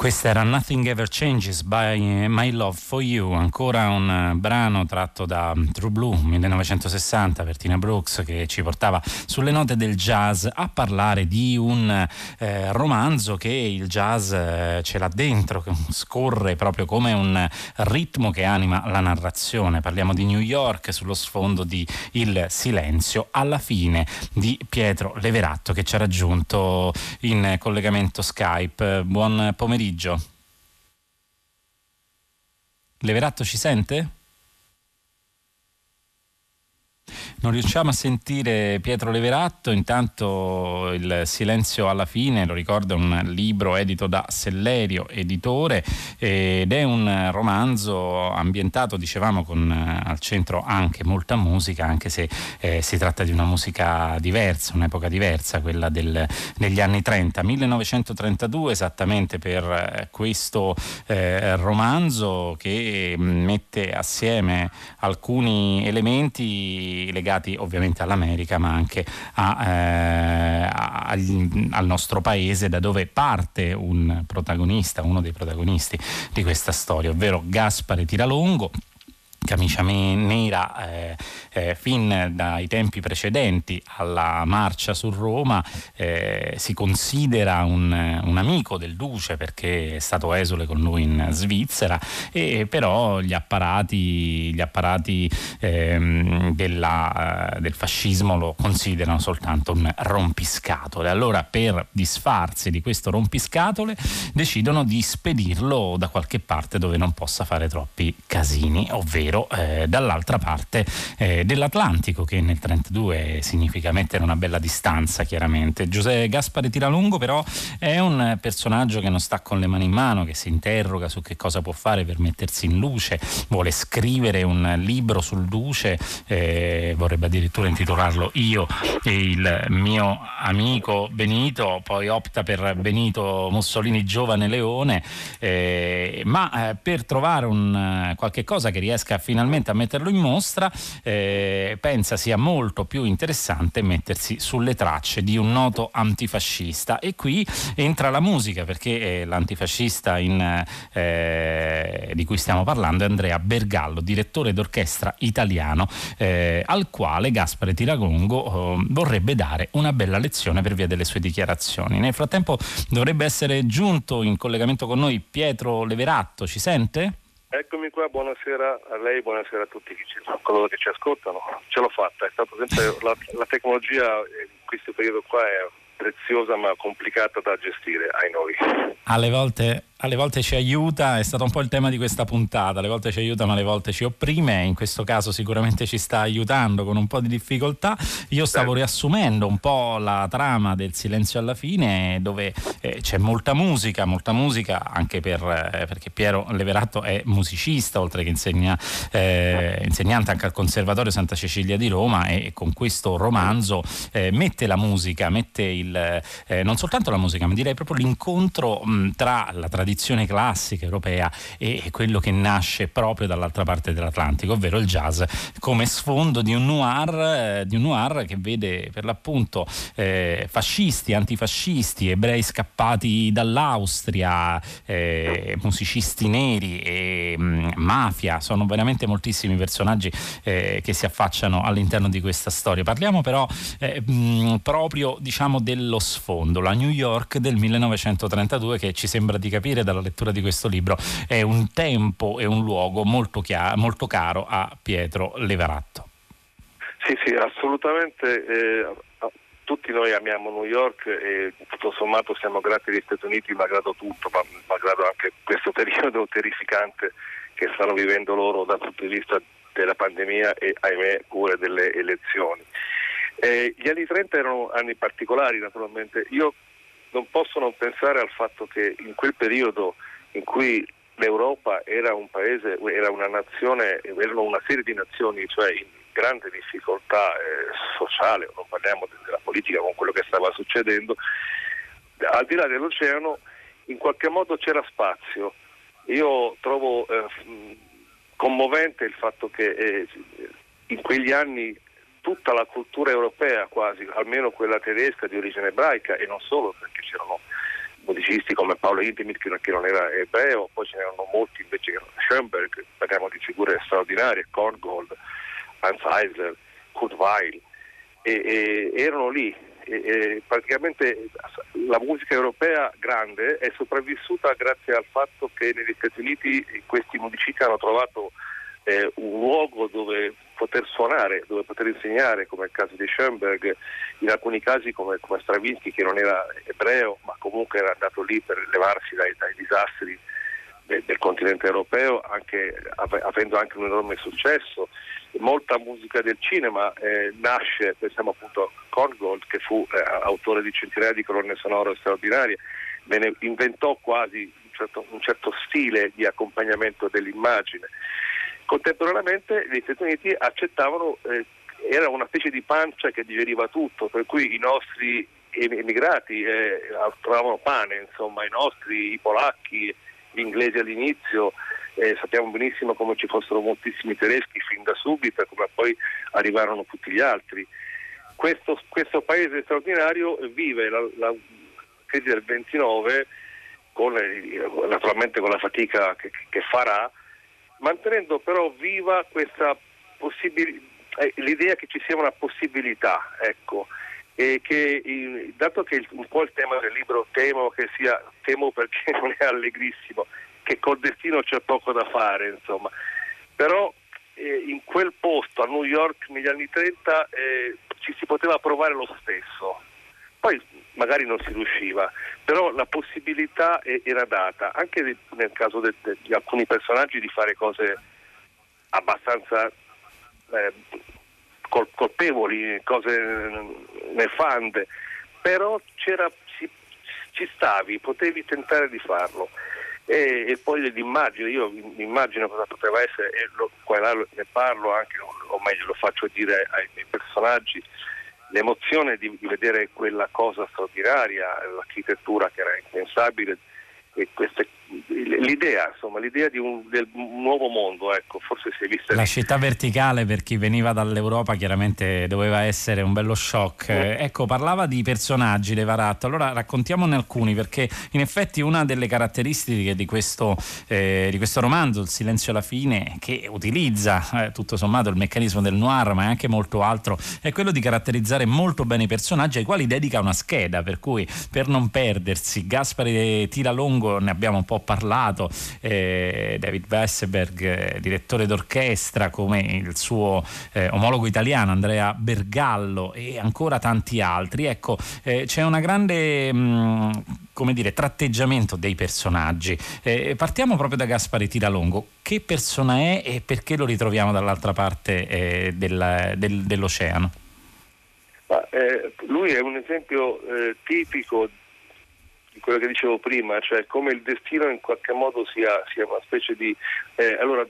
Questa era Nothing Ever Changes by My Love for You, ancora un eh, brano tratto da True Blue 1960 per Tina Brooks che ci portava sulle note del jazz a parlare di un eh, romanzo che il jazz eh, ce l'ha dentro, che scorre proprio come un ritmo che anima la narrazione. Parliamo di New York sullo sfondo di Il silenzio alla fine di Pietro Leveratto che ci ha raggiunto in collegamento Skype. Buon pomeriggio pomeriggio. Leveratto ci sente? Non riusciamo a sentire Pietro Leveratto, intanto il silenzio alla fine, lo ricordo, è un libro edito da Sellerio Editore ed è un romanzo ambientato, dicevamo, con eh, al centro anche molta musica, anche se eh, si tratta di una musica diversa, un'epoca diversa, quella del, degli anni 30, 1932 esattamente per eh, questo eh, romanzo che mette assieme alcuni elementi legati legati ovviamente all'America ma anche a, eh, al, al nostro paese da dove parte un protagonista, uno dei protagonisti di questa storia, ovvero Gaspare Tiralongo camicia nera eh, eh, fin dai tempi precedenti alla marcia su Roma eh, si considera un, un, amico del duce perché è stato esule con lui in Svizzera e però gli apparati, gli apparati ehm, della, del fascismo lo considerano soltanto un rompiscatole. Allora per disfarsi di questo rompiscatole decidono di spedirlo da qualche parte dove non possa fare troppi casini ovvero ovvero eh, dall'altra parte eh, dell'Atlantico, che nel 32 significa mettere una bella distanza, chiaramente. Giuseppe Gaspare Tiralungo, però, è un personaggio che non sta con le mani in mano, che si interroga su che cosa può fare per mettersi in luce, vuole scrivere un libro sul duce, eh, vorrebbe addirittura intitolarlo Io e il mio amico Benito, poi opta per Benito Mussolini Giovane Leone, eh, ma eh, per trovare un, qualche cosa che riesca a finalmente a metterlo in mostra, eh, pensa sia molto più interessante mettersi sulle tracce di un noto antifascista. E qui entra la musica, perché eh, l'antifascista in, eh, di cui stiamo parlando è Andrea Bergallo, direttore d'orchestra italiano, eh, al quale Gaspare Tiragongo eh, vorrebbe dare una bella lezione per via delle sue dichiarazioni. Nel frattempo dovrebbe essere giunto in collegamento con noi Pietro Leveratto, ci sente? Eccomi qua, buonasera a lei, buonasera a tutti ci, coloro che ci ascoltano. Ce l'ho fatta, è stato sempre la, la tecnologia in questo periodo qua è preziosa ma complicata da gestire ai noi. Alle volte alle volte ci aiuta, è stato un po' il tema di questa puntata, alle volte ci aiuta ma alle volte ci opprime, in questo caso sicuramente ci sta aiutando con un po' di difficoltà. Io stavo riassumendo un po' la trama del silenzio alla fine dove eh, c'è molta musica, molta musica anche per, eh, perché Piero Leveratto è musicista oltre che insegna, eh, insegnante anche al Conservatorio Santa Cecilia di Roma e con questo romanzo eh, mette la musica, mette il, eh, non soltanto la musica ma direi proprio l'incontro mh, tra la tradizione tradizione classica europea e quello che nasce proprio dall'altra parte dell'Atlantico, ovvero il jazz come sfondo di un noir, eh, di un noir che vede per l'appunto eh, fascisti, antifascisti, ebrei scappati dall'Austria, eh, musicisti neri e mh, mm, mafia, sono veramente moltissimi personaggi eh, che si affacciano all'interno di questa storia. Parliamo però mh, eh, mm, proprio diciamo dello sfondo, la New York del 1932 che ci sembra di capire capire dalla lettura di questo libro è un tempo e un luogo molto, chiaro, molto caro a Pietro Levaratto. Sì, sì, assolutamente. Eh, tutti noi amiamo New York e tutto sommato siamo grati agli Stati Uniti malgrado tutto, ma malgrado anche questo periodo terrificante che stanno vivendo loro dal punto di vista della pandemia e ahimè pure delle elezioni. Eh, gli anni 30 erano anni particolari naturalmente. Io non posso non pensare al fatto che in quel periodo in cui l'Europa era un paese, era una nazione, erano una serie di nazioni, cioè in grande difficoltà eh, sociale, non parliamo della politica con quello che stava succedendo, al di là dell'oceano in qualche modo c'era spazio. Io trovo eh, commovente il fatto che eh, in quegli anni tutta la cultura europea quasi, almeno quella tedesca di origine ebraica e non solo perché c'erano musicisti come Paolo Intimit che non era ebreo, poi ce n'erano molti invece che erano Schoenberg, parliamo di figure straordinarie, Korngold, Hans Eisler, Kurt Weil, e, e erano lì. E, e praticamente la musica europea grande è sopravvissuta grazie al fatto che negli Stati Uniti questi musicisti hanno trovato eh, un luogo dove poter suonare, dove poter insegnare, come il caso di Schoenberg, in alcuni casi come, come Stravinsky che non era ebreo ma comunque era andato lì per levarsi dai, dai disastri del, del continente europeo, anche, avendo anche un enorme successo. Molta musica del cinema eh, nasce, pensiamo appunto a Korngold che fu eh, autore di centinaia di colonne sonore straordinarie, ne inventò quasi un certo, un certo stile di accompagnamento dell'immagine. Contemporaneamente gli Stati Uniti accettavano, eh, era una specie di pancia che digeriva tutto, per cui i nostri emigrati eh, trovavano pane, insomma, i nostri, i polacchi, gli inglesi all'inizio, eh, sappiamo benissimo come ci fossero moltissimi tedeschi fin da subito e come poi arrivarono tutti gli altri. Questo, questo paese straordinario vive la, la, crisi del 29 con, naturalmente con la fatica che, che farà, mantenendo però viva possibilità, eh, l'idea che ci sia una possibilità, ecco, e che dato che un po' il tema del libro temo che sia, temo perché non è allegrissimo, che col destino c'è poco da fare, insomma, però eh, in quel posto a New York negli anni 30 eh, ci si poteva provare lo stesso. Poi magari non si riusciva, però la possibilità era data, anche nel caso di alcuni personaggi, di fare cose abbastanza eh, col, colpevoli, cose nefande, però ci, ci stavi, potevi tentare di farlo. E, e, poi l'immagine, io immagino cosa poteva essere, e lo, qua e là ne parlo anche, o meglio lo faccio dire ai miei personaggi, l'emozione di, vedere quella cosa straordinaria, l'architettura che era impensabile, queste l'idea, insomma, l'idea di un, del nuovo mondo, ecco, forse si è vista. La città verticale per chi veniva dall'Europa chiaramente doveva essere un bello shock. Mm. Ecco, parlava di personaggi Levaratto, allora raccontiamone alcuni perché in effetti una delle caratteristiche di questo, eh, di questo romanzo, Il silenzio alla fine, che utilizza eh, tutto sommato il meccanismo del noir ma è anche molto altro, è quello di caratterizzare molto bene i personaggi ai quali dedica una scheda, per cui per non perdersi, Gaspari Tiralongo ne abbiamo un po' parlato, eh, David Weisberg, eh, direttore d'orchestra, come il suo eh, omologo italiano Andrea Bergallo e ancora tanti altri. Ecco, eh, c'è una grande... Mh, mm, come dire, tratteggiamento dei personaggi. Eh, partiamo proprio da Gaspare Tiralongo. Che persona è e perché lo ritroviamo dall'altra parte eh, del, del, dell'oceano? Ma, eh, lui è un esempio eh, tipico quello che dicevo prima, cioè come il destino in qualche modo sia, sia una specie di... Eh, allora,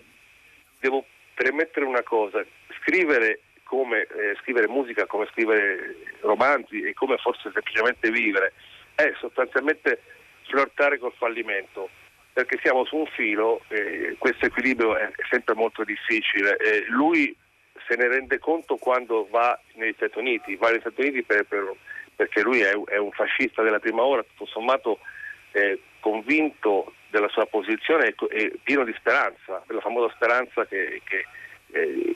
devo premettere una cosa, scrivere come eh, scrivere musica, come scrivere romanzi e come forse semplicemente vivere, è sostanzialmente flirtare col fallimento, perché siamo su un filo e questo equilibrio è, sempre molto difficile. E lui se ne rende conto quando va negli Stati Uniti, va negli Stati Uniti per, per perché lui è, è un fascista della prima ora, tutto sommato eh, convinto della sua posizione e, e, pieno di speranza, quella famosa speranza che, che eh,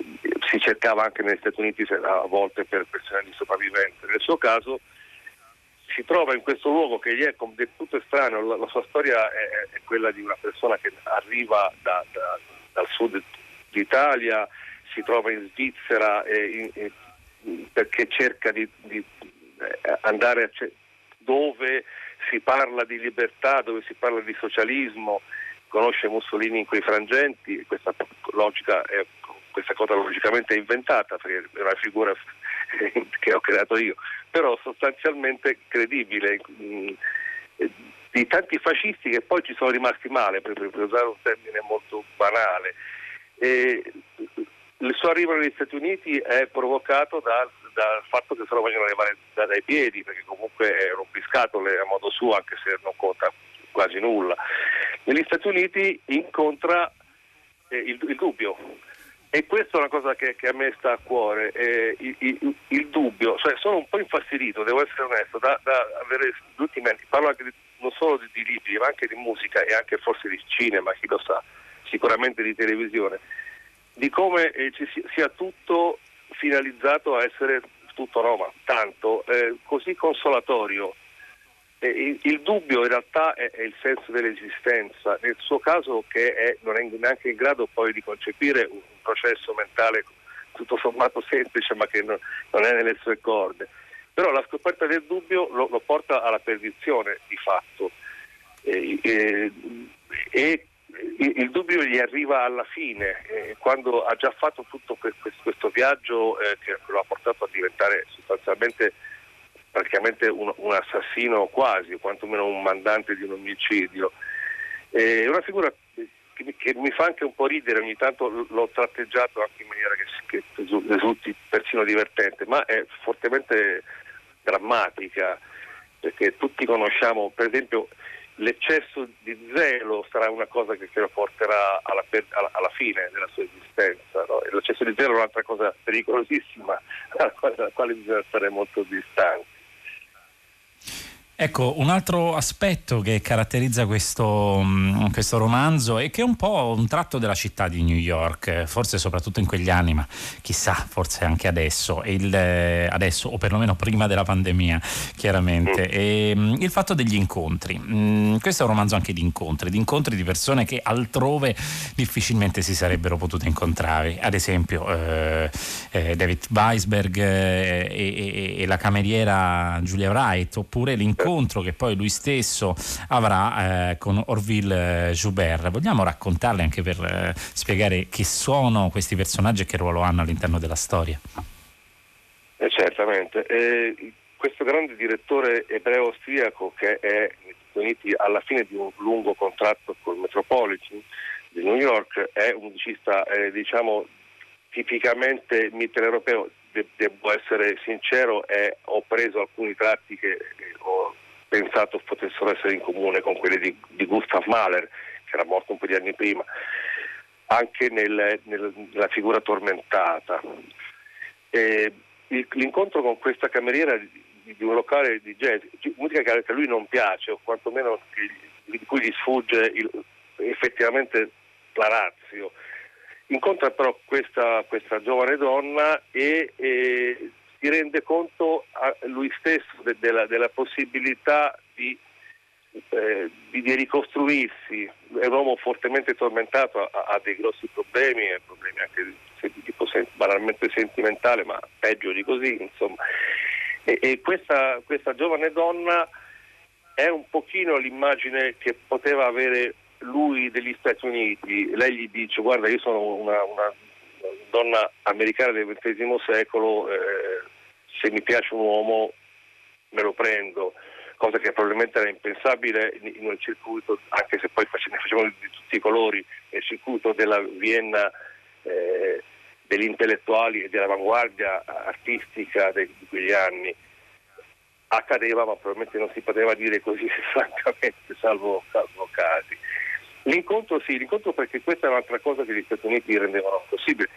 si cercava anche negli Stati Uniti a volte per persone di sopravvivenza. Nel suo caso si trova in questo luogo che gli è del tutto estraneo, la, la sua storia è, è, quella di una persona che arriva da, da, dal sud d'Italia, si trova in Svizzera in, in, perché cerca di, di eh, andare a dove si parla di libertà, dove si parla di socialismo, conosce Mussolini in quei frangenti, questa, logica è, questa cosa logicamente è inventata perché è una figura che ho creato io, però sostanzialmente credibile mm, di tanti fascisti che poi ci sono rimasti male, per, per usare un termine molto banale. E il suo arrivo negli Stati Uniti è provocato dal dal fatto che se lo vogliono levare dai piedi, perché comunque è rompiscatole a modo suo, anche se non conta quasi nulla. Negli Stati Uniti incontra eh, il, il, dubbio. E questa è una cosa che, che a me sta a cuore, eh, il, il, il, dubbio, cioè sono un po' infastidito, devo essere onesto, da, da avere gli ultimi anni, parlo anche di non solo di, di, libri, ma anche di musica e anche forse di cinema, chi lo sa, sicuramente di televisione, di come eh, ci sia tutto finalizzato a essere tutto Roma, tanto eh, così consolatorio. Il, il, dubbio in realtà è, è, il senso dell'esistenza, nel suo caso che è, non è neanche in grado poi di concepire un, un processo mentale tutto sommato semplice ma che non, non è nelle sue corde. Però la scoperta del dubbio lo, lo porta alla perdizione di fatto e, e, e, il dubbio gli arriva alla fine, eh, quando ha già fatto tutto questo, questo viaggio eh, che lo ha portato a diventare sostanzialmente praticamente un, un assassino quasi, quantomeno un mandante di un omicidio. È una figura che, che, mi fa anche un po' ridere, ogni tanto l'ho tratteggiato anche in maniera che, che risulti persino divertente, ma è fortemente drammatica, perché tutti conosciamo, per esempio, l'eccesso di zelo sarà una cosa che, lo porterà alla, alla, alla, fine della sua esistenza. No? L'eccesso di zelo è un'altra cosa pericolosissima, dalla quale bisogna stare molto distanti. Ecco, un altro aspetto che caratterizza questo, mm, questo, romanzo è che è un po' un tratto della città di New York, forse soprattutto in quegli anni, ma chissà, forse anche adesso, il, eh, adesso o perlomeno prima della pandemia, chiaramente. E, mm, il fatto degli incontri. Mm, questo è un romanzo anche di incontri, di incontri di persone che altrove difficilmente si sarebbero potute incontrare. Ad esempio, eh, eh, David Weisberg eh, e, e, e, la cameriera Julia Wright, oppure l'incontro incontro che poi lui stesso avrà eh, con Orville eh, Joubert. Vogliamo raccontarle anche per eh, spiegare chi sono questi personaggi e che ruolo hanno all'interno della storia? Eh, certamente. Eh, questo grande direttore ebreo austriaco che è Uniti alla fine di un lungo contratto con il Metropolitan di New York è un musicista eh, diciamo tipicamente mitteleuropeo de- devo essere sincero, è, ho preso alcuni tratti che ho pensato potessero essere in comune con quelli di, di Gustav Mahler, che era morto un po' di anni prima, anche nel, nel, nella figura tormentata. E l'incontro con questa cameriera di, di, un locale di jazz, musica che a lui non piace, o quantomeno di cui gli sfugge il, effettivamente la razio, incontra però questa, questa giovane donna e, e, si rende conto lui stesso de, della, della, possibilità di, eh, di, ricostruirsi. È un uomo fortemente tormentato, ha, ha dei grossi problemi, problemi anche di tipo banalmente sentimentale, ma peggio di così, insomma. E, e questa, questa giovane donna è un pochino l'immagine che poteva avere lui degli Stati Uniti, lei gli dice guarda io sono una, una donna americana del XX secolo, eh, se mi piace un uomo me lo prendo, cosa che probabilmente era impensabile in, un circuito, anche se poi ne facevano di tutti i colori, nel circuito della Vienna eh, degli intellettuali e dell'avanguardia artistica di quegli anni accadeva ma probabilmente non si poteva dire così francamente salvo, salvo casi L'incontro sì, l'incontro perché questa è un'altra cosa che gli Stati Uniti rendevano possibile.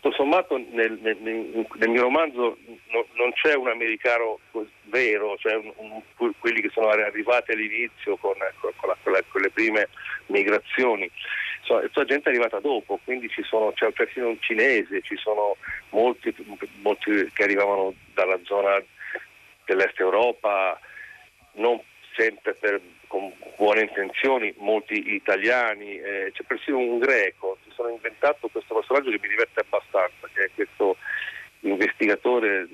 Tutto sommato nel, nel, nel mio romanzo no, non c'è un americano vero, cioè un, un, quelli che sono arrivati all'inizio con, con, con, la, con, le prime migrazioni. Insomma, la gente è arrivata dopo, quindi sono, c'è persino un cinese, ci sono molti, molti che arrivavano dalla zona dell'est Europa, non sempre per con buone intenzioni, molti italiani, eh, c'è persino un greco, sono inventato questo personaggio che mi diverte abbastanza, che è questo investigatore,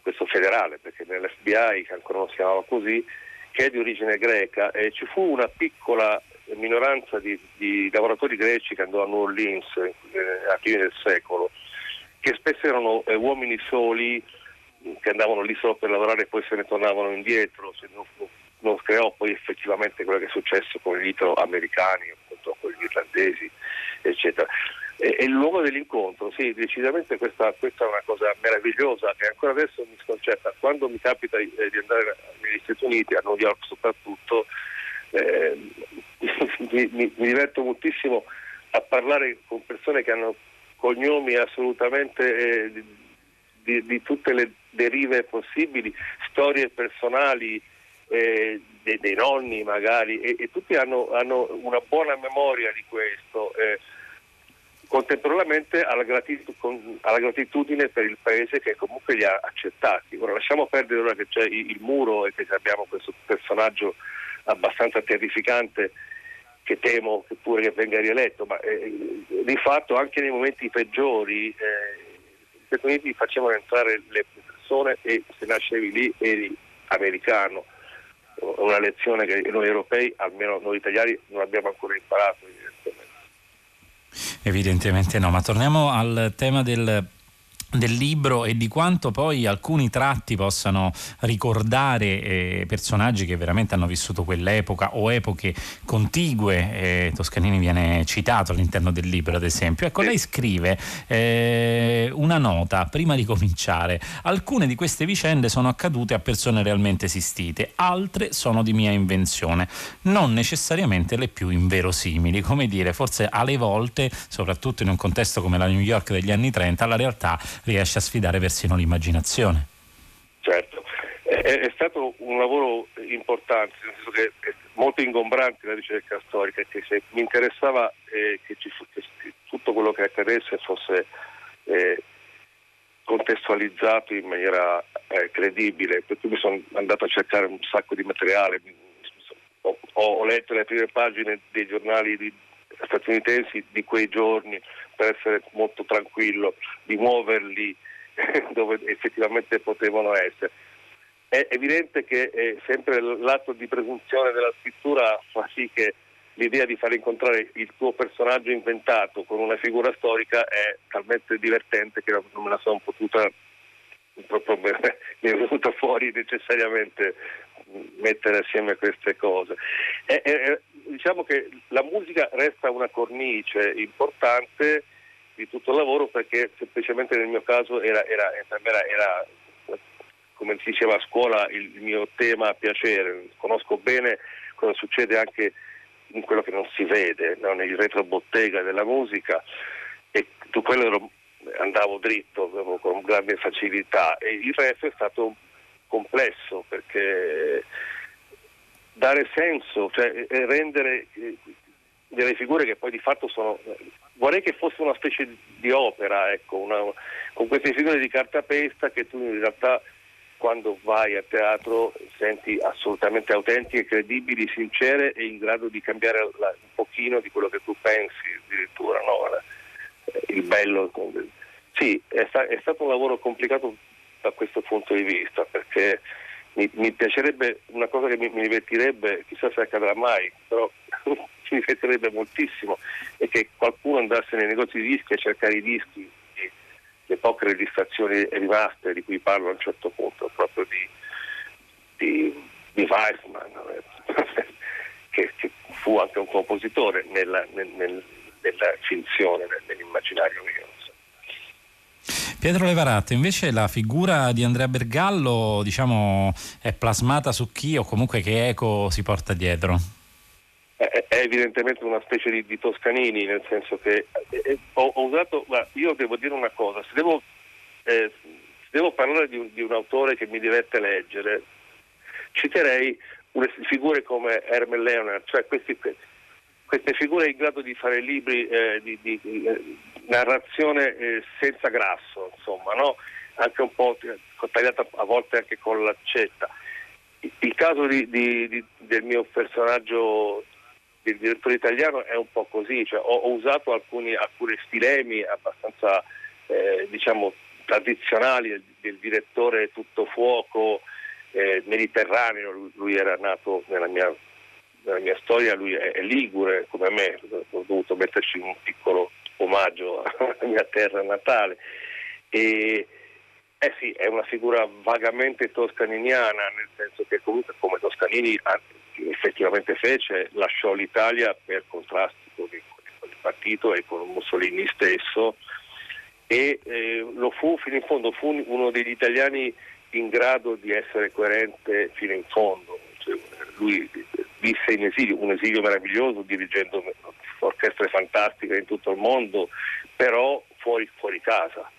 questo federale, perché nell'FBI, che ancora non si chiamava così, che è di origine greca e ci fu una piccola minoranza di, di lavoratori greci che andò a New Orleans eh, a fine del secolo, che spesso erano eh, uomini soli che andavano lì solo per lavorare e poi se ne tornavano indietro, non, non creò poi effettivamente quello che è successo con gli italo-americani, appunto con gli irlandesi, eccetera. E, e il luogo dell'incontro, sì, decisamente questa, questa, è una cosa meravigliosa che ancora adesso mi sconcerta. Quando mi capita di, di andare negli Stati Uniti, a New York soprattutto, eh, mi, mi, mi diverto moltissimo a parlare con persone che hanno cognomi assolutamente eh, di, di, tutte le derive possibili, storie personali, eh, dei, dei nonni magari, e, e tutti hanno, hanno, una buona memoria di questo. Eh, contemporaneamente alla, gratitud- alla, gratitudine per il paese che comunque li ha accettati. Ora lasciamo perdere ora che c'è il, il muro e che abbiamo questo personaggio abbastanza terrificante che temo che pure che venga rieletto, ma eh, di fatto anche nei momenti peggiori eh, gli Stati Uniti facevano entrare le persone e se nascevi lì eri americano. Una lezione che noi europei, almeno noi italiani, non abbiamo ancora imparato evidentemente. No, ma torniamo al tema del del libro e di quanto poi alcuni tratti possano ricordare eh, personaggi che veramente hanno vissuto quell'epoca o epoche contigue. Eh, Toscanini viene citato all'interno del libro, ad esempio. Ecco, lei scrive eh, una nota prima di cominciare. Alcune di queste vicende sono accadute a persone realmente esistite, altre sono di mia invenzione, non necessariamente le più inverosimili. Come dire, forse alle volte, soprattutto in un contesto come la New York degli anni 30, la realtà riesce a sfidare persino l'immaginazione. Certo, è, è stato un lavoro importante, nel senso che è molto ingombrante la ricerca storica, che se mi interessava eh, che, ci, che, tutto quello che accadesse fosse eh, contestualizzato in maniera eh, credibile, per cui mi sono andato a cercare un sacco di materiale, ho, ho letto le prime pagine dei giornali di, statunitensi di quei giorni per essere molto tranquillo di muoverli dove effettivamente potevano essere. È evidente che eh, sempre l'atto di presunzione della scrittura fa sì che l'idea di far incontrare il tuo personaggio inventato con una figura storica è talmente divertente che non me la sono potuta proprio mi è venuto fuori necessariamente mettere assieme queste cose. E, e, diciamo che la musica resta una cornice importante di tutto il lavoro perché semplicemente nel mio caso era, era, era, era come si diceva a scuola, il mio tema a piacere. Conosco bene cosa succede anche in quello che non si vede, no? nel retrobottega della musica e su quello ero, andavo dritto con grande facilità e il resto è stato complesso perché dare senso, cioè rendere eh, delle figure che poi di fatto sono vorrei che fosse una specie di opera, ecco, una, con queste figure di cartapesta che tu in realtà quando vai a teatro senti assolutamente autentiche, credibili, sincere e in grado di cambiare la, un pochino di quello che tu pensi addirittura. No? Eh, il bello. Sì, è, sta, è stato un lavoro complicato da questo punto di vista perché mi, mi piacerebbe una cosa che mi, mi, divertirebbe, chissà se accadrà mai, però mi divertirebbe moltissimo, è che qualcuno andasse nei negozi di dischi a cercare i dischi di, le poche registrazioni rimaste di cui parlo a un certo punto, proprio di, di, di Weissman, che, che, fu anche un compositore nella, nel, nel, nella finzione, nell'immaginario mio. Pietro Levaratte, invece la figura di Andrea Bergallo diciamo, è plasmata su chi o comunque che eco si porta dietro? È, è evidentemente una specie di, di, Toscanini, nel senso che eh, eh ho, ho, usato, ma io devo dire una cosa, se devo, eh, se devo parlare di un, di un, autore che mi diverte leggere, citerei figure come Herman Leonard, cioè questi, queste figure in grado di fare libri eh, di, di, di, narrazione eh, senza grasso, insomma, no? anche un po' tagliata a volte anche con l'accetta. Il caso di, del mio personaggio del direttore italiano è un po' così, cioè, ho, ho, usato alcuni, alcuni stilemi abbastanza eh, diciamo, tradizionali del, del, direttore tutto fuoco eh, mediterraneo, lui era nato nella mia nella mia storia lui è, ligure come me, ho dovuto metterci un piccolo omaggio alla mia terra natale. E, eh sì, è una figura vagamente toscaniniana, nel senso che comunque come Toscanini effettivamente fece, lasciò l'Italia per contrasti con il, con il partito e con Mussolini stesso e eh, lo fu fino in fondo, fu uno degli italiani in grado di essere coerente fino in fondo. Cioè, lui visse in esilio, un esilio meraviglioso dirigendo orchestre fantastiche in tutto il mondo, però fuori, fuori casa.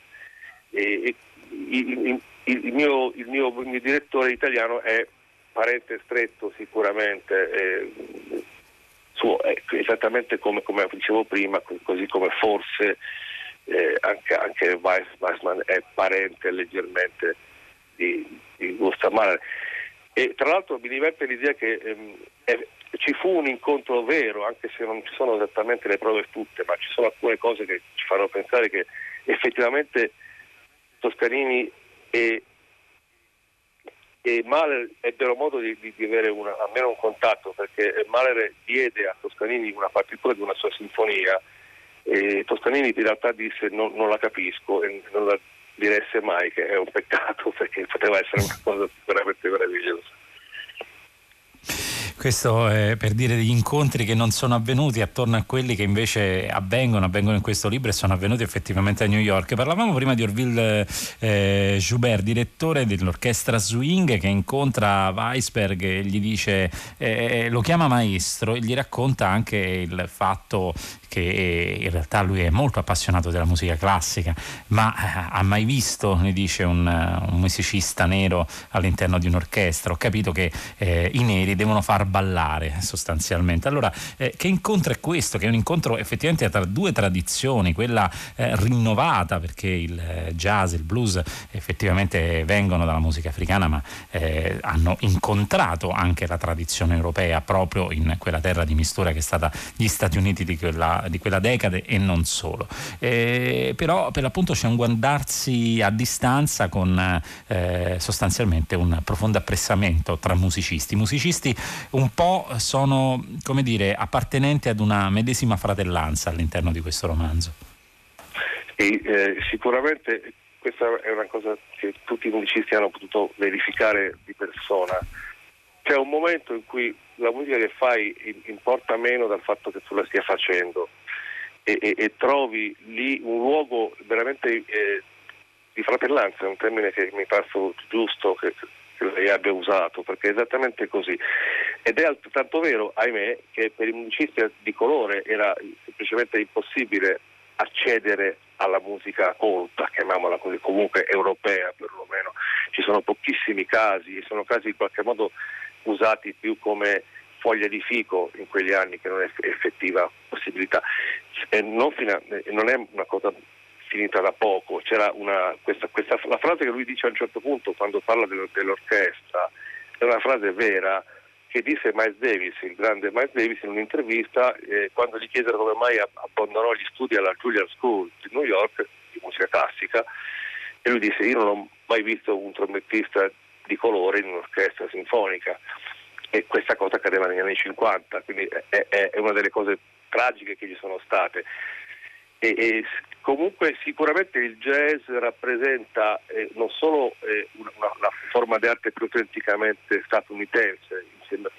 E, e il, il, mio, il, mio, il, mio, direttore italiano è parente stretto sicuramente, eh, suo, eh, esattamente come, come, dicevo prima, così come forse eh, anche, anche Weissman è parente leggermente di, di Gustav Mahler. E tra l'altro mi diverte l'idea che ehm, è, ci fu un incontro vero, anche se non ci sono esattamente le prove tutte, ma ci sono alcune cose che ci fanno pensare che effettivamente Toscanini e, e Mahler ebbero modo di, di, di avere una, almeno un contatto, perché Mahler diede a Toscanini una partitura di una sua sinfonia e Toscanini in realtà disse non, non la capisco e non la diresse mai, che è un peccato perché poteva essere una cosa veramente meravigliosa. Questo è per dire degli incontri che non sono avvenuti attorno a quelli che invece avvengono, avvengono in questo libro e sono avvenuti effettivamente a New York. Parlavamo prima di Orville eh, Joubert, direttore dell'orchestra Swing, che incontra Weisberg e gli dice, eh, lo chiama maestro e gli racconta anche il fatto che in realtà lui è molto appassionato della musica classica, ma eh, ha mai visto, ne dice un, un musicista nero all'interno di un'orchestra, ho capito che eh, i neri devono far ballare sostanzialmente. Allora, eh, che incontro è questo? Che è un incontro effettivamente tra due tradizioni, quella eh, rinnovata, perché il eh, jazz, il blues effettivamente vengono dalla musica africana, ma eh, hanno incontrato anche la tradizione europea proprio in quella terra di mistura che è stata gli Stati Uniti di quella di quella decade e non solo. Eh, però per l'appunto c'è un guardarsi a distanza con eh, sostanzialmente un profondo apprezzamento tra musicisti. I musicisti un po' sono, come dire, appartenenti ad una medesima fratellanza all'interno di questo romanzo. E, eh, sicuramente questa è una cosa che tutti i musicisti hanno potuto verificare di persona. C'è un momento in cui la musica che fai importa meno dal fatto che tu la stia facendo e, e, e trovi lì un luogo veramente eh, di fratellanza, è un termine che mi pare giusto che, che lei abbia usato, perché è esattamente così. Ed è altrettanto vero, ahimè, che per i musicisti di colore era semplicemente impossibile accedere alla musica colta, chiamiamola così, comunque europea perlomeno. Ci sono pochissimi casi, sono casi in qualche modo usati più come foglia di fico in quegli anni che non è effettiva possibilità. Non, fina, non, è una cosa finita da poco, c'era una, questa, questa, la frase che lui dice a un certo punto quando parla dell'orchestra è una frase vera che disse Miles Davis, il grande Miles Davis in un'intervista eh, quando gli chiesero come mai abbandonò gli studi alla Juilliard School di New York di musica classica e lui disse io non ho mai visto un trombettista di colore in un'orchestra sinfonica e questa cosa accadeva negli anni 50, quindi è, è, una delle cose tragiche che ci sono state. E, e comunque sicuramente il jazz rappresenta eh, non solo eh, una, una, forma di arte più autenticamente statunitense, insieme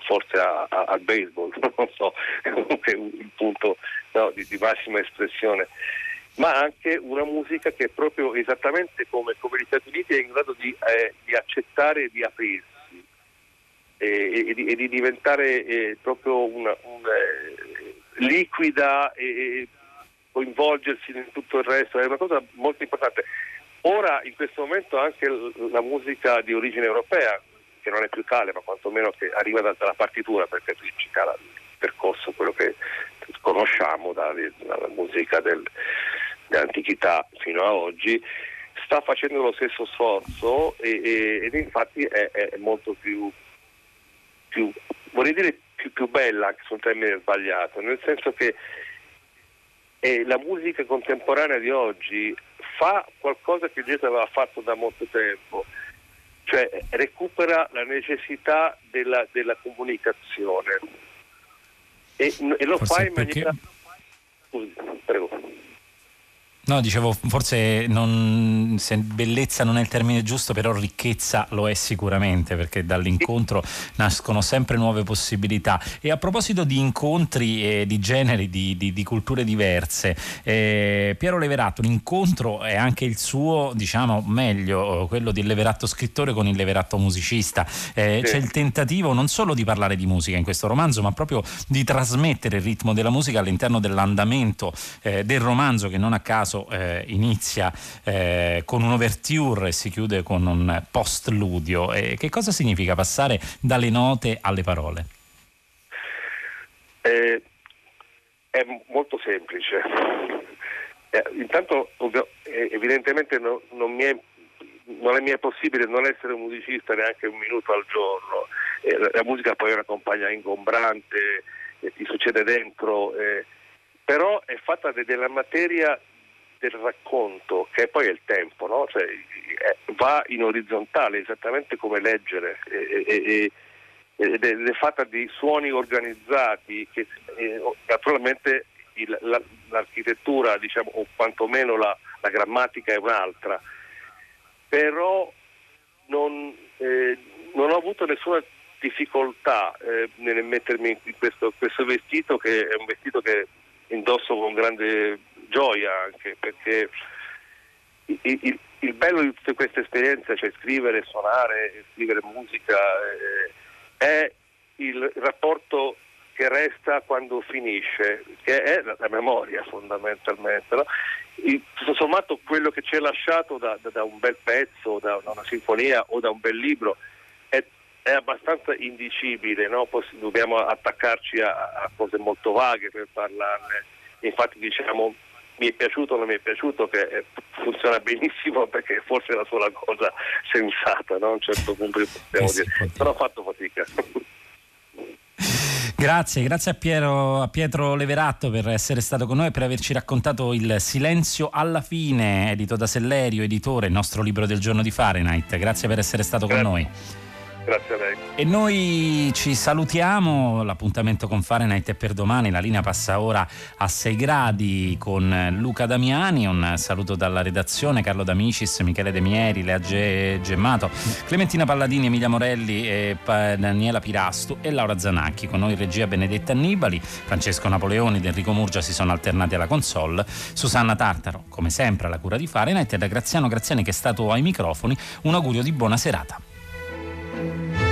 forse a, a, al baseball, non so, è comunque un, un punto no, di, di massima espressione ma anche una musica che è proprio esattamente come, come gli Stati Uniti è in grado di, eh, di accettare e di aprirsi e, e, di, e di, diventare eh, proprio una, un, eh, liquida e coinvolgersi in tutto il resto, è una cosa molto importante. Ora in questo momento anche la musica di origine europea, che non è più tale, ma quantomeno che arriva dalla partitura, perché ci cala il percorso, quello che conosciamo dalla musica del, dell'antichità fino a oggi, sta facendo lo stesso sforzo e, e, ed infatti è, è molto più, più, vorrei dire più, più, bella, anche se un termine sbagliato, nel senso che eh, la musica contemporanea di oggi fa qualcosa che Gesù aveva fatto da molto tempo, cioè recupera la necessità della, della comunicazione e, e lo Forse fa in maniera... Perché... Scusi, prego. No, dicevo, forse non, bellezza non è il termine giusto, però ricchezza lo è sicuramente, perché dall'incontro nascono sempre nuove possibilità. E a proposito di incontri e di generi, di, di, di culture diverse, eh, Piero Leveratto, l'incontro è anche il suo, diciamo, meglio, quello del Leveratto scrittore con il Leveratto musicista. Eh, sì. C'è il tentativo non solo di parlare di musica in questo romanzo, ma proprio di trasmettere il ritmo della musica all'interno dell'andamento eh, del romanzo, che non a caso eh, inizia eh, con un overture e si chiude con un postludio. E che cosa significa passare dalle note alle parole? Eh, è molto semplice. Eh, intanto eh, evidentemente no, non, è, non, è mi possibile non essere un musicista neanche un minuto al giorno. Eh, la, musica poi è una compagna ingombrante, ti succede dentro, eh, però è fatta de, della materia del racconto, che poi è il tempo, no? cioè, va in orizzontale, esattamente come leggere. E, e, ed è fatta di suoni organizzati che eh, naturalmente il, la, l'architettura diciamo, o quantomeno la, la, grammatica è un'altra però non, eh, non ho avuto nessuna difficoltà eh, nel mettermi in questo, questo, vestito che è un vestito che indosso con grande gioia anche perché il, il, il bello di tutte queste esperienze, cioè scrivere, suonare, scrivere musica, eh, è il rapporto che resta quando finisce, che è la, memoria fondamentalmente. No? Il, tutto sommato quello che ci è lasciato da, da, da un bel pezzo, da, da, una sinfonia o da un bel libro è, abbastanza indicibile, no? Dobbiamo attaccarci a, a, cose molto vaghe per parlarne. Infatti diciamo mi è piaciuto o non mi è piaciuto che funziona benissimo perché forse è la sola cosa sensata, no? a un certo punto possiamo eh dire. Però ho fatto fatica. Grazie, grazie a, Piero, a, Pietro Leveratto per essere stato con noi e per averci raccontato il Silenzio alla fine, edito da Sellerio, editore, il nostro libro del giorno di Fahrenheit. Grazie per essere stato grazie. con noi. Grazie a lei. E noi ci salutiamo, l'appuntamento con Fahrenheit è per domani, la linea passa ora a 6 gradi con Luca Damiani, un saluto dalla redazione, Carlo D'Amicis, Michele De Mieri, Lea Ge- Gemmato, Clementina Palladini, Emilia Morelli, e Daniela Pirastu e Laura Zanacchi, con noi regia Benedetta Annibali, Francesco Napoleoni ed Enrico Murgia si sono alternati alla console, Susanna Tartaro come sempre alla cura di Fahrenheit e da Graziano Graziani che è stato ai microfoni, un augurio di buona serata. Thank you.